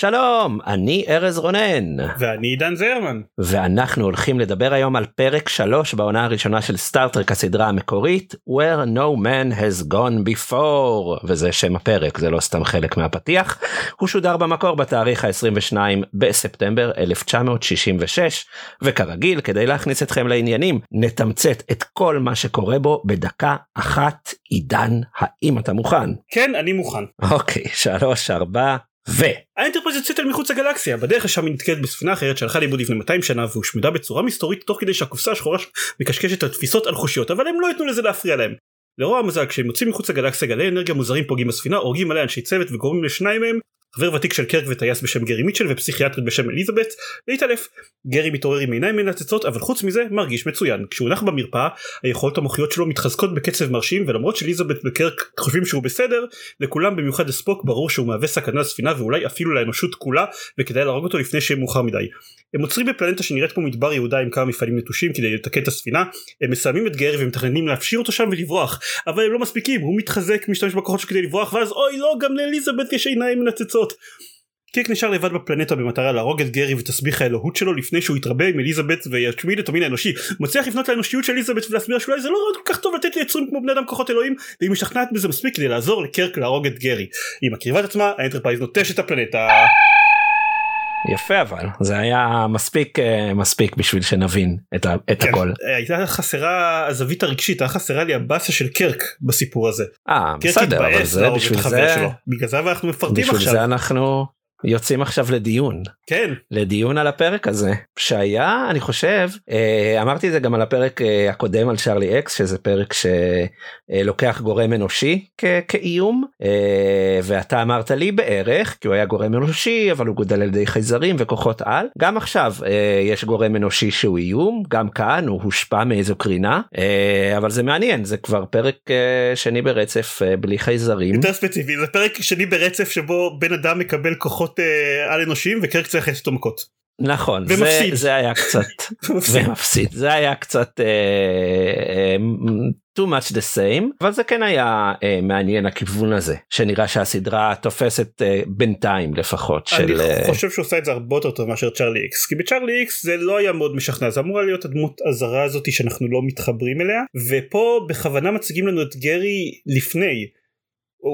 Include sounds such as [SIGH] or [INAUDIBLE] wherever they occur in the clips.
שלום, אני ארז רונן. ואני עידן זרמן. ואנחנו הולכים לדבר היום על פרק 3 בעונה הראשונה של סטארטרק הסדרה המקורית, Where No Man Has Gone Before, וזה שם הפרק, זה לא סתם חלק מהפתיח. הוא שודר במקור בתאריך ה-22 בספטמבר 1966, וכרגיל, כדי להכניס אתכם לעניינים, נתמצת את כל מה שקורה בו בדקה אחת. עידן, האם אתה מוכן? כן, אני מוכן. אוקיי, שלוש, ארבע, ו... האנטרפרייז יוצאת אל מחוץ לגלקסיה בדרך לשם היא נתקלת בספינה אחרת שהלכה לאיבוד לפני 200 שנה והושמדה בצורה מסתורית תוך כדי שהקופסה השחורה מקשקשת על תפיסות על-חושיות אבל הם לא ייתנו לזה להפריע להם. לרוע המזל כשהם יוצאים מחוץ לגלקסיה גלי אנרגיה מוזרים פוגעים בספינה הורגים עליה אנשי צוות וגורמים לשניים מהם חבר ותיק של קרק וטייס בשם גרי מיטשל ופסיכיאטרית בשם אליזבת להתעלף. גרי מתעורר עם עיניים מנצצות אבל חוץ מזה מרגיש מצוין. כשהוא נח במרפאה היכולות המוחיות שלו מתחזקות בקצב מרשים ולמרות שאליזבת וקרק חושבים שהוא בסדר לכולם במיוחד לספוק ברור שהוא מהווה סכנה לספינה ואולי אפילו לאנושות כולה וכדאי להרוג אותו לפני שיהיה מאוחר מדי. הם עוצרים בפלנטה שנראית כמו מדבר יהודה עם כמה מפעלים נטושים כדי לתקן את הספינה הם מסיימים את גרי ומתכננים להפשיר אותו שם ולברוח אבל הם לא מספיקים הוא מתחזק משתמש בכוחות שלו כדי לברוח ואז אוי לא גם לאליזבת יש עיניים מנצצות. קיק נשאר לבד בפלנטה במטרה להרוג את גרי ותסביך האלוהות שלו לפני שהוא יתרבה עם אליזבת וישמיד את המין האנושי. מצליח לפנות לאנושיות של אליזבת ולהסביר שאולי זה לא רעיון כל כך טוב לתת ליצורים כמו בני אדם כוחות אלוהים והיא משכנעת בזה מספיק כדי לעזור לקרק להרוג את גרי. היא מקריבה את עצמה האנטרפרייז נוטש את הפלנטה. יפה אבל זה היה מספיק מספיק בשביל שנבין את, ה, את כן, הכל. הייתה חסרה הזווית הרגשית היה חסרה לי הבאסה של קרק בסיפור הזה. אה בסדר אבל זה בשביל זה. בגלל זה אנחנו מפרטים בשביל עכשיו. זה אנחנו יוצאים עכשיו לדיון. כן. לדיון על הפרק הזה. שהיה אני חושב אה, אמרתי את זה גם על הפרק אה, הקודם על צ'רלי אקס שזה פרק שלוקח גורם אנושי כאיום אה, ואתה אמרת לי בערך כי הוא היה גורם אנושי אבל הוא גודל על ידי חייזרים וכוחות על. גם עכשיו יש גורם אנושי שהוא איום גם כאן הוא הושפע מאיזו קרינה אבל זה מעניין זה כבר פרק שני ברצף בלי חייזרים. יותר ספציפי זה פרק שני ברצף שבו בן אדם מקבל כוחות כוחות אה, על אנושיים וקרק צריך לתת אותו מכות. נכון זה, זה היה קצת ומפסיד. זה היה קצת [LAUGHS] uh, uh, too much the same אבל זה כן היה uh, מעניין הכיוון הזה שנראה שהסדרה תופסת uh, בינתיים לפחות אני של uh... חושב שהוא עושה את זה הרבה יותר טוב מאשר צ'רלי איקס כי בצ'רלי איקס זה לא היה מאוד משכנע זה אמורה להיות הדמות הזרה הזאתי שאנחנו לא מתחברים אליה ופה בכוונה מציגים לנו את גרי לפני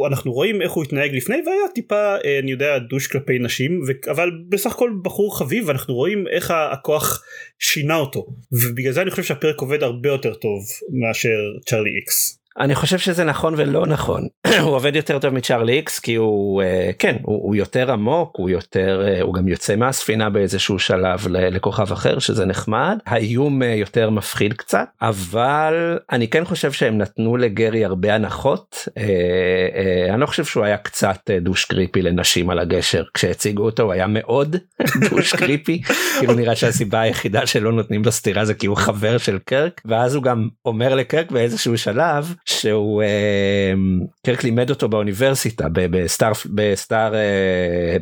אנחנו רואים איך הוא התנהג לפני והיה טיפה אה, אני יודע דוש כלפי נשים ו... אבל בסך הכל בחור חביב אנחנו רואים איך הכוח שינה אותו ובגלל זה אני חושב שהפרק עובד הרבה יותר טוב מאשר צ'רלי איקס. אני חושב שזה נכון ולא נכון. [CLEARS THROAT] הוא עובד יותר טוב מצ'ארלי איקס כי הוא uh, כן הוא, הוא יותר עמוק הוא יותר uh, הוא גם יוצא מהספינה באיזשהו שלב לכוכב אחר שזה נחמד. האיום uh, יותר מפחיד קצת אבל אני כן חושב שהם נתנו לגרי הרבה הנחות. uh, uh, אני לא חושב שהוא היה קצת uh, דוש קריפי לנשים על הגשר. כשהציגו אותו הוא היה מאוד [LAUGHS] דוש קריפי. כאילו [LAUGHS] נראה שהסיבה היחידה שלא נותנים לו סטירה זה כי הוא חבר של קרק ואז הוא גם אומר לקרק באיזשהו שלב. שהוא אה, קרק לימד אותו באוניברסיטה בסטאר בסטאר אה,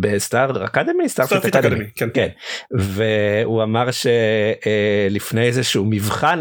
בסטאר אקדמי סטאר אקדמי כן. כן והוא אמר שלפני איזשהו מבחן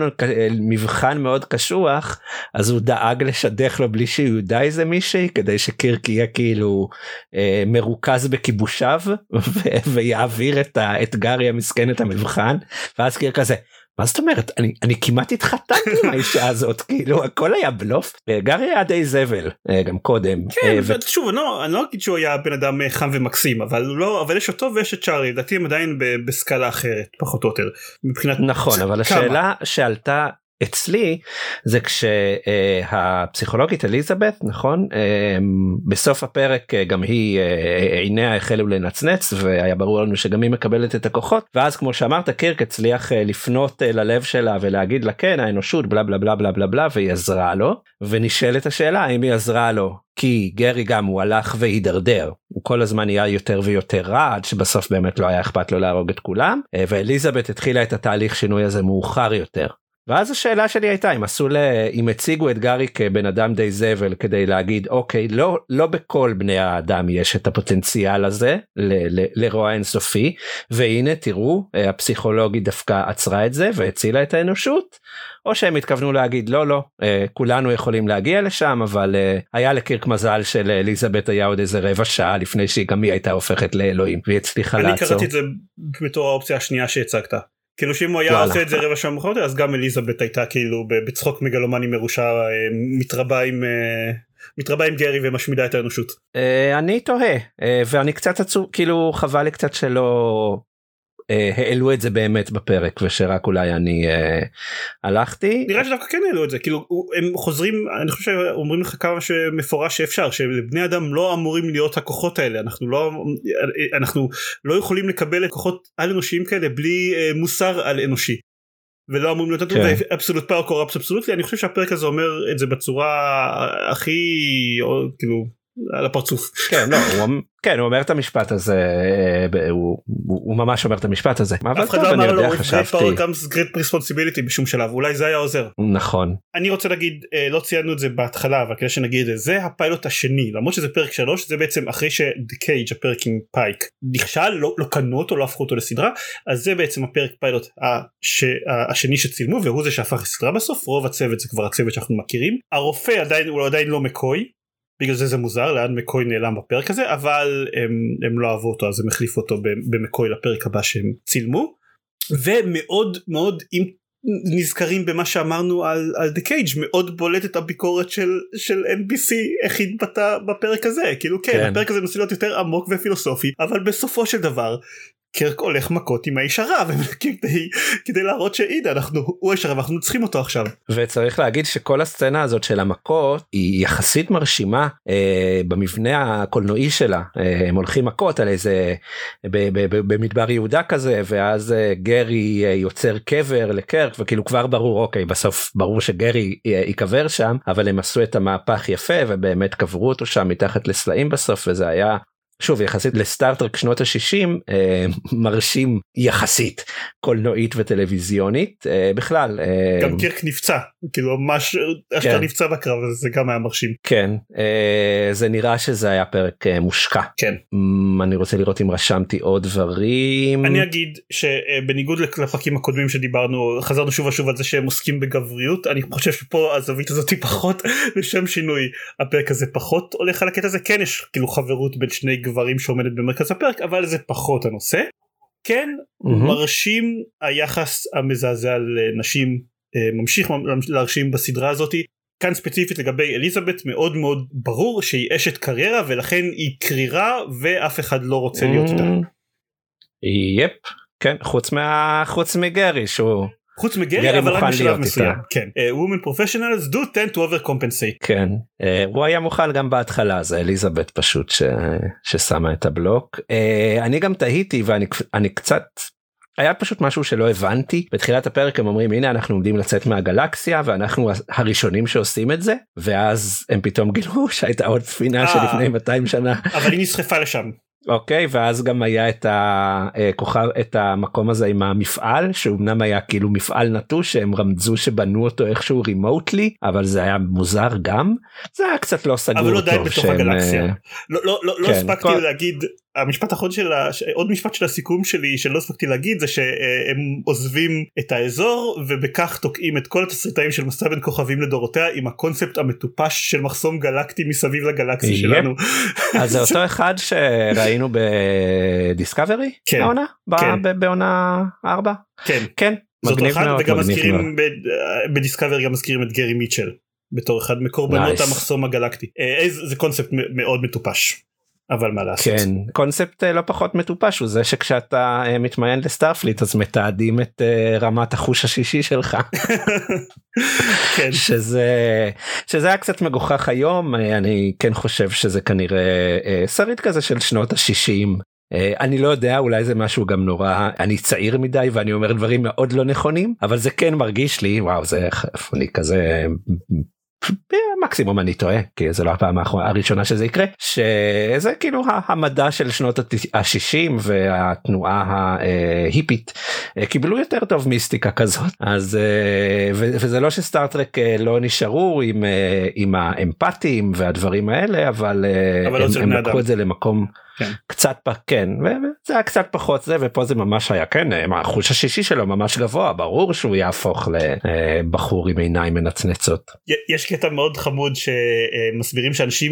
מבחן מאוד קשוח אז הוא דאג לשדך לו בלי שהוא ידע איזה מישהי כדי שקירק יהיה כאילו אה, מרוכז בכיבושיו [LAUGHS] ויעביר את האתגרי המסכן את המבחן ואז קירק כזה. מה זאת אומרת? אני אני כמעט התחתנתי עם האישה הזאת כאילו הכל היה בלוף. גרי היה די זבל אה, גם קודם. כן אה, ו... שוב אני לא, אני לא אגיד שהוא היה בן אדם אה, חם ומקסים אבל לא אבל יש אותו ויש את צ'ארלי לדעתי הם עדיין בסקאלה אחרת פחות או יותר. מבחינת נכון אבל השאלה שעלתה אצלי זה כשהפסיכולוגית אליזבת נכון בסוף הפרק גם היא עיניה החלו לנצנץ והיה ברור לנו שגם היא מקבלת את הכוחות ואז כמו שאמרת קירק הצליח לפנות ללב שלה ולהגיד לה כן האנושות בלה בלה בלה בלה בלה בלה והיא עזרה לו ונשאלת השאלה האם היא עזרה לו כי גרי גם הוא הלך והידרדר הוא כל הזמן נהיה יותר ויותר רע עד שבסוף באמת לא היה אכפת לו להרוג את כולם ואליזבת התחילה את התהליך שינוי הזה מאוחר יותר. ואז השאלה שלי הייתה אם עשו ל... אם הציגו את גארי כבן אדם די זבל כדי להגיד אוקיי לא לא בכל בני האדם יש את הפוטנציאל הזה ל... ל... לרוע אינסופי והנה תראו הפסיכולוגית דווקא עצרה את זה והצילה את האנושות או שהם התכוונו להגיד לא לא כולנו יכולים להגיע לשם אבל היה לקירק מזל של אליזבת היה עוד איזה רבע שעה לפני שהיא גם היא הייתה הופכת לאלוהים והיא הצליחה לעצור. אני קראתי את זה בתור האופציה השנייה שהצגת. כאילו שאם הוא היה וואלה. עושה את זה רבע שעה מאוחר יותר אז גם אליזבת הייתה כאילו בצחוק מגלומני מרושע מתרבה עם מתרבה עם גרי ומשמידה את האנושות. אני תוהה ואני קצת עצוב כאילו חבל לי קצת שלא העלו את זה באמת בפרק ושרק אולי אני הלכתי. נראה שדווקא כן העלו את זה כאילו הם חוזרים אני חושב שאומרים לך כמה שמפורש שאפשר שלבני אדם לא אמורים להיות הכוחות האלה אנחנו לא אנחנו לא יכולים לקבל כוחות על אנושיים כאלה בלי מוסר על אנושי. ולא אמורים להיות כן. absolute power corrupts absolutely אני חושב שהפרק הזה אומר את זה בצורה הכי כאילו על הפרצוף. כן, לא, הוא, [LAUGHS] כן, הוא אומר את המשפט הזה, אה, הוא, הוא ממש אומר את המשפט הזה. אף אחד לא אמר לו, great power comes great responsibility בשום שלב, אולי זה היה עוזר. נכון. אני רוצה להגיד, אה, לא ציינו את זה בהתחלה, אבל כדי שנגיד, זה הפיילוט השני, למרות שזה פרק 3, זה בעצם אחרי ש The Cage הפרק עם פייק נכשל, לא, לא קנו אותו, לא הפכו אותו לסדרה, אז זה בעצם הפרק פיילוט הש, השני שצילמו, והוא זה שהפך לסדרה בסוף, רוב הצוות זה כבר הצוות שאנחנו מכירים. הרופא עדיין, הוא עדיין לא מקוי, בגלל זה זה מוזר לאן מקוי נעלם בפרק הזה אבל הם, הם לא אהבו אותו אז הם החליפו אותו במקוי לפרק הבא שהם צילמו. ומאוד מאוד אם נזכרים במה שאמרנו על, על The Cage מאוד בולטת הביקורת של, של NBC איך התבטא בפרק הזה. כאילו כן, כן. הפרק הזה מנסה להיות יותר עמוק ופילוסופי אבל בסופו של דבר קרק הולך מכות עם האיש הרע [LAUGHS] כדי, כדי להראות שהנה אנחנו הוא האיש הרע ואנחנו צריכים אותו עכשיו. וצריך להגיד שכל הסצנה הזאת של המכות היא יחסית מרשימה אה, במבנה הקולנועי שלה אה, הם הולכים מכות על איזה במדבר יהודה כזה ואז אה, גרי אה, יוצר קבר לקרק וכאילו כבר ברור אוקיי בסוף ברור שגרי אה, ייקבר שם אבל הם עשו את המהפך יפה ובאמת קברו אותו שם מתחת לסלעים בסוף וזה היה שוב יחסית לסטארטרק שנות ה-60 אה, [LAUGHS] מרשים יחסית קולנועית וטלוויזיונית אה, בכלל אה, גם קירק נפצע כאילו ממש אשכרה כן. נפצע בקרב זה גם היה מרשים. כן אה, זה נראה שזה היה פרק אה, מושקע. כן. Mm, אני רוצה לראות אם רשמתי עוד דברים. אני אגיד שבניגוד לפרקים הקודמים שדיברנו חזרנו שוב ושוב על זה שהם עוסקים בגבריות אני חושב שפה הזווית הזאת היא פחות [LAUGHS] לשם שינוי הפרק הזה פחות הולך על הקטע הזה. כן יש כאילו חברות בין שני גברים שעומדת במרכז הפרק אבל זה פחות הנושא. כן mm-hmm. מרשים היחס המזעזע לנשים אה, ממשיך להרשים בסדרה הזאתי כאן ספציפית לגבי אליזבת מאוד מאוד ברור שהיא אשת קריירה ולכן היא קרירה ואף אחד לא רוצה להיות איתה. יפ כן חוץ מה חוץ מגרי שהוא חוץ מגרי אבל רק בשלב מסוים. כן. uh, women professionals do tend to overcompensate. כן. uh, הוא היה מוכן גם בהתחלה זה אליזבת פשוט ש... ששמה את הבלוק. uh, אני גם תהיתי ואני אני קצת היה פשוט משהו שלא הבנתי. בתחילת הפרק הם אומרים הנה אנחנו עומדים לצאת מהגלקסיה ואנחנו הראשונים שעושים את זה. ואז הם פתאום גילו [LAUGHS] שהייתה עוד ספינה שלפני 200 שנה. אבל היא נסחפה לשם אוקיי ואז גם היה את הכוכב את המקום הזה עם המפעל שאומנם היה כאילו מפעל נטוש שהם רמזו שבנו אותו איכשהו רימוטלי אבל זה היה מוזר גם. זה היה קצת לא סגור אבל לא די בתוך הגלקסיה. לא לא לא, לא כן, הספקתי כל... להגיד המשפט האחרון של עוד משפט של הסיכום שלי שלא הספקתי להגיד זה שהם עוזבים את האזור ובכך תוקעים את כל התסריטאים של מסע בין כוכבים לדורותיה עם הקונספט המטופש של מחסום גלקטי מסביב לגלקסיה שלנו. אז זה אותו אחד שראינו בדיסקאברי? כן, בעונה? כן. בעונה 4 כן. כן. מגניב מאוד וגם מזכירים בדיסקאברי גם מזכירים את גרי מיטשל בתור אחד מקורבנות. המחסום הגלקטי. אה, זה קונספט מאוד מטופש. אבל מה לעשות. כן קונספט לא פחות מטופש הוא זה שכשאתה מתמיין לסטארפליט אז מתעדים את רמת החוש השישי שלך. [LAUGHS] כן. שזה שזה היה קצת מגוחך היום אני כן חושב שזה כנראה שריד כזה של שנות ה-60 אני לא יודע אולי זה משהו גם נורא אני צעיר מדי ואני אומר דברים מאוד לא נכונים אבל זה כן מרגיש לי וואו זה אני כזה מקסימום אני טועה כי זה לא הפעם הראשונה שזה יקרה שזה כאילו המדע של שנות ה-60 והתנועה ההיפית קיבלו יותר טוב מיסטיקה כזאת אז וזה לא שסטארטרק לא נשארו עם עם האמפתיים והדברים האלה אבל, אבל הם, לא הם לקחו את זה למקום. כן. קצת כן וזה היה קצת פחות זה ופה זה ממש היה כן החוש השישי שלו ממש גבוה ברור שהוא יהפוך לבחור עם עיניים מנצנצות. יש קטע מאוד חמוד שמסבירים שאנשים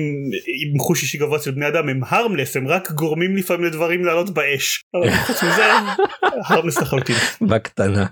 עם חוש שישי גבוה אצל בני אדם הם harmless הם רק גורמים לפעמים לדברים לעלות באש. אבל [LAUGHS] חוץ מזה harmless לחלוטין. בקטנה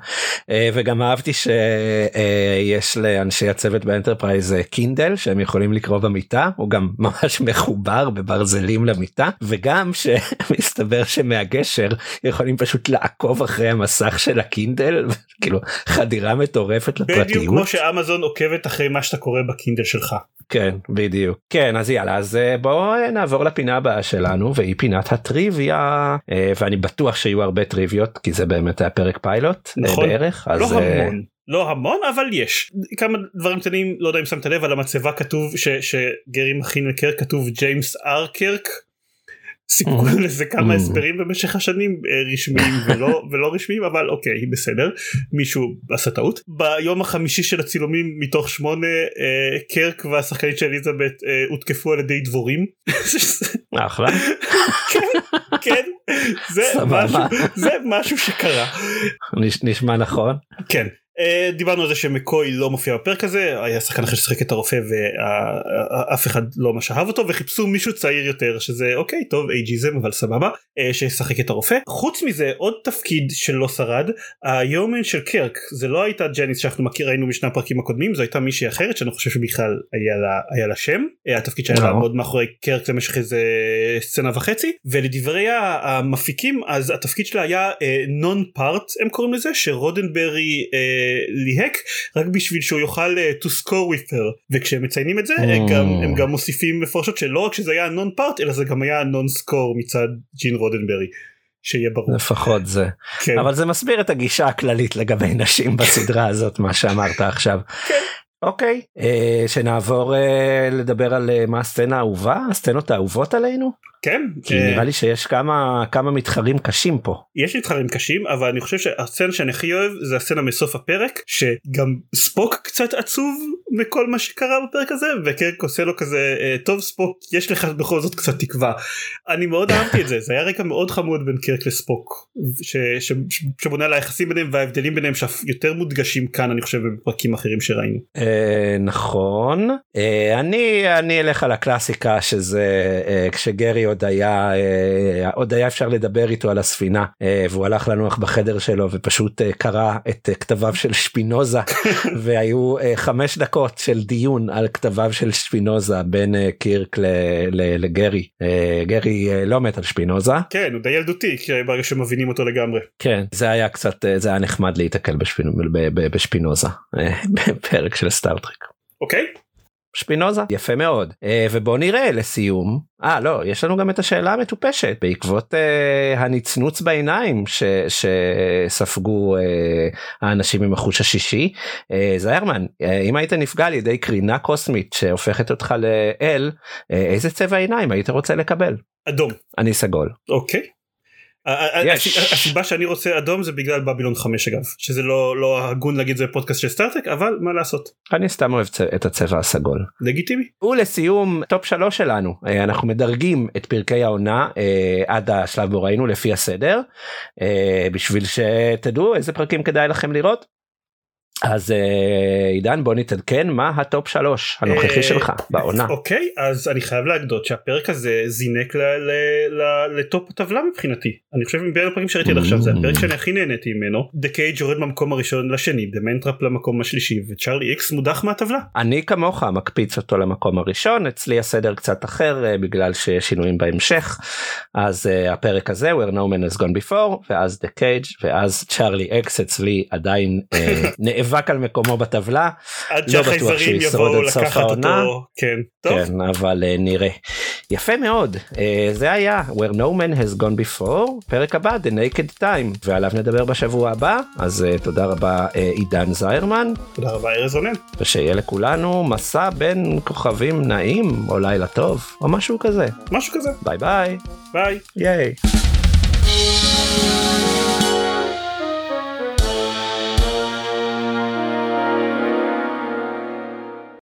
וגם אהבתי שיש לאנשי הצוות באנטרפרייז קינדל שהם יכולים לקרוא במיטה הוא גם [LAUGHS] ממש מחובר בברזלים למיטה. וגם שמסתבר שמהגשר יכולים פשוט לעקוב אחרי המסך של הקינדל כאילו חדירה מטורפת לפרטיות. בדיוק כמו שאמזון עוקבת אחרי מה שאתה קורא בקינדל שלך. כן בדיוק כן אז יאללה אז בואו נעבור לפינה הבאה שלנו והיא פינת הטריוויה ואני בטוח שיהיו הרבה טריוויות כי זה באמת היה פרק פיילוט נכון. בערך לא אז המון. לא המון אבל יש כמה דברים קטנים לא יודע אם שמת לב על המצבה כתוב ש, שגרי מכין לקרק כתוב ג'יימס אר קרק סיפקו לזה כמה הסברים במשך השנים רשמיים [LAUGHS] ולא ולא רשמיים אבל אוקיי בסדר מישהו עשה טעות ביום החמישי של הצילומים מתוך שמונה קרק והשחקנית של אליזבת הותקפו על ידי דבורים. [LAUGHS] אחלה. כן, כן זה משהו זה משהו שקרה. נשמע נכון. כן. Uh, דיברנו על זה שמקוי לא מופיע בפרק הזה היה שחקן אחר ששחק את הרופא ואף אחד לא ממש אהב אותו וחיפשו מישהו צעיר יותר שזה אוקיי טוב אייג'יזם אבל סבבה uh, שישחק את הרופא. חוץ מזה עוד תפקיד שלא שרד היומן של קרק. זה לא הייתה ג'ניס שאנחנו מכיר ראינו משני הפרקים הקודמים זו הייתה מישהי אחרת שאני חושב שבכלל היה לה, היה לה שם. uh, התפקיד שהיה לעמוד מאחורי קרק למשך איזה סצנה וחצי. ולדברי המפיקים אז התפקיד שלה היה נון פארט הם קוראים לזה שרודנברי ליהק רק בשביל שהוא יוכל to score with her וכשהם מציינים את זה mm. גם, הם גם מוסיפים מפורשות שלא רק שזה היה נון פארט אלא זה גם היה נון סקור מצד ג'ין רודנברי. שיהיה ברור. לפחות זה. כן. אבל זה מסביר את הגישה הכללית לגבי נשים בסדרה הזאת מה שאמרת עכשיו. כן. אוקיי אה, שנעבור אה, לדבר על אה, מה הסצנה האהובה הסצנות האהובות עלינו. כן. כי נראה לי שיש כמה כמה מתחרים קשים פה. יש מתחרים קשים אבל אני חושב שהסצנה שאני הכי אוהב זה הסצנה מסוף הפרק שגם ספוק קצת עצוב מכל מה שקרה בפרק הזה וקרק עושה לו כזה טוב ספוק יש לך בכל זאת קצת תקווה. אני מאוד אהבתי את זה זה היה רגע מאוד חמוד בין קרק לספוק ש, ש, ש, שבונה על היחסים ביניהם וההבדלים ביניהם שאף יותר מודגשים כאן אני חושב בפרקים אחרים שראינו. נכון אני אני אלך על הקלאסיקה שזה כשגרי עוד היה עוד היה אפשר לדבר איתו על הספינה והוא הלך לנוח בחדר שלו ופשוט קרא את כתביו של שפינוזה [LAUGHS] והיו חמש דקות של דיון על כתביו של שפינוזה בין קירק לגרי גרי לא מת על שפינוזה כן הוא די ילדותי ברגע שמבינים אותו לגמרי כן זה היה קצת זה היה נחמד להיתקל בשפינוזה [LAUGHS] בפרק של סטארטריק. אוקיי. שפינוזה. יפה מאוד. ובוא נראה לסיום. אה לא יש לנו גם את השאלה המטופשת. בעקבות אה, הנצנוץ בעיניים ש, שספגו אה, האנשים עם החוש השישי אה, זיירמן אה, אם היית נפגע על ידי קרינה קוסמית שהופכת אותך לאל אה, איזה צבע עיניים היית רוצה לקבל? אדום. אני סגול. אוקיי. הסיבה שאני רוצה אדום זה בגלל בבילון 5 אגב שזה לא לא הגון להגיד זה פודקאסט של סטארטרק אבל מה לעשות. אני סתם אוהב את הצבע הסגול. לגיטימי. ולסיום טופ 3 שלנו אנחנו מדרגים את פרקי העונה עד השלב בו ראינו לפי הסדר בשביל שתדעו איזה פרקים כדאי לכם לראות. אז אה, עידן בוא נתעדכן מה הטופ שלוש הנוכחי אה, שלך בעונה. אוקיי אז אני חייב להודות שהפרק הזה זינק לטופ הטבלה מבחינתי אני חושב מבין הפרקים שראיתי עד עכשיו זה. הפרק שאני הכי נהניתי ממנו The Cage יורד מהמקום הראשון לשני The Man Trap למקום השלישי ו Charlie X מודח מהטבלה. אני כמוך מקפיץ אותו למקום הראשון אצלי הסדר קצת אחר אה, בגלל שיש שינויים בהמשך אז הפרק הזה where no man has gone before ואז the cage ואז Charlie X אצלי עדיין אה, [LAUGHS] נאבק על מקומו בטבלה עד לא בטוח שהוא שהחייזרים ישרוד יבואו עד סוף לקחת העונה. אותו. כן טוב. כן אבל אה, נראה. יפה מאוד. אה, זה היה where no man has gone before פרק הבא the naked time ועליו נדבר בשבוע הבא. אז אה, תודה רבה אה, עידן זיירמן. תודה רבה ארז רונן. ושיהיה לכולנו מסע בין כוכבים נעים או לילה טוב או משהו כזה. משהו כזה. ביי ביי. ביי. ייי.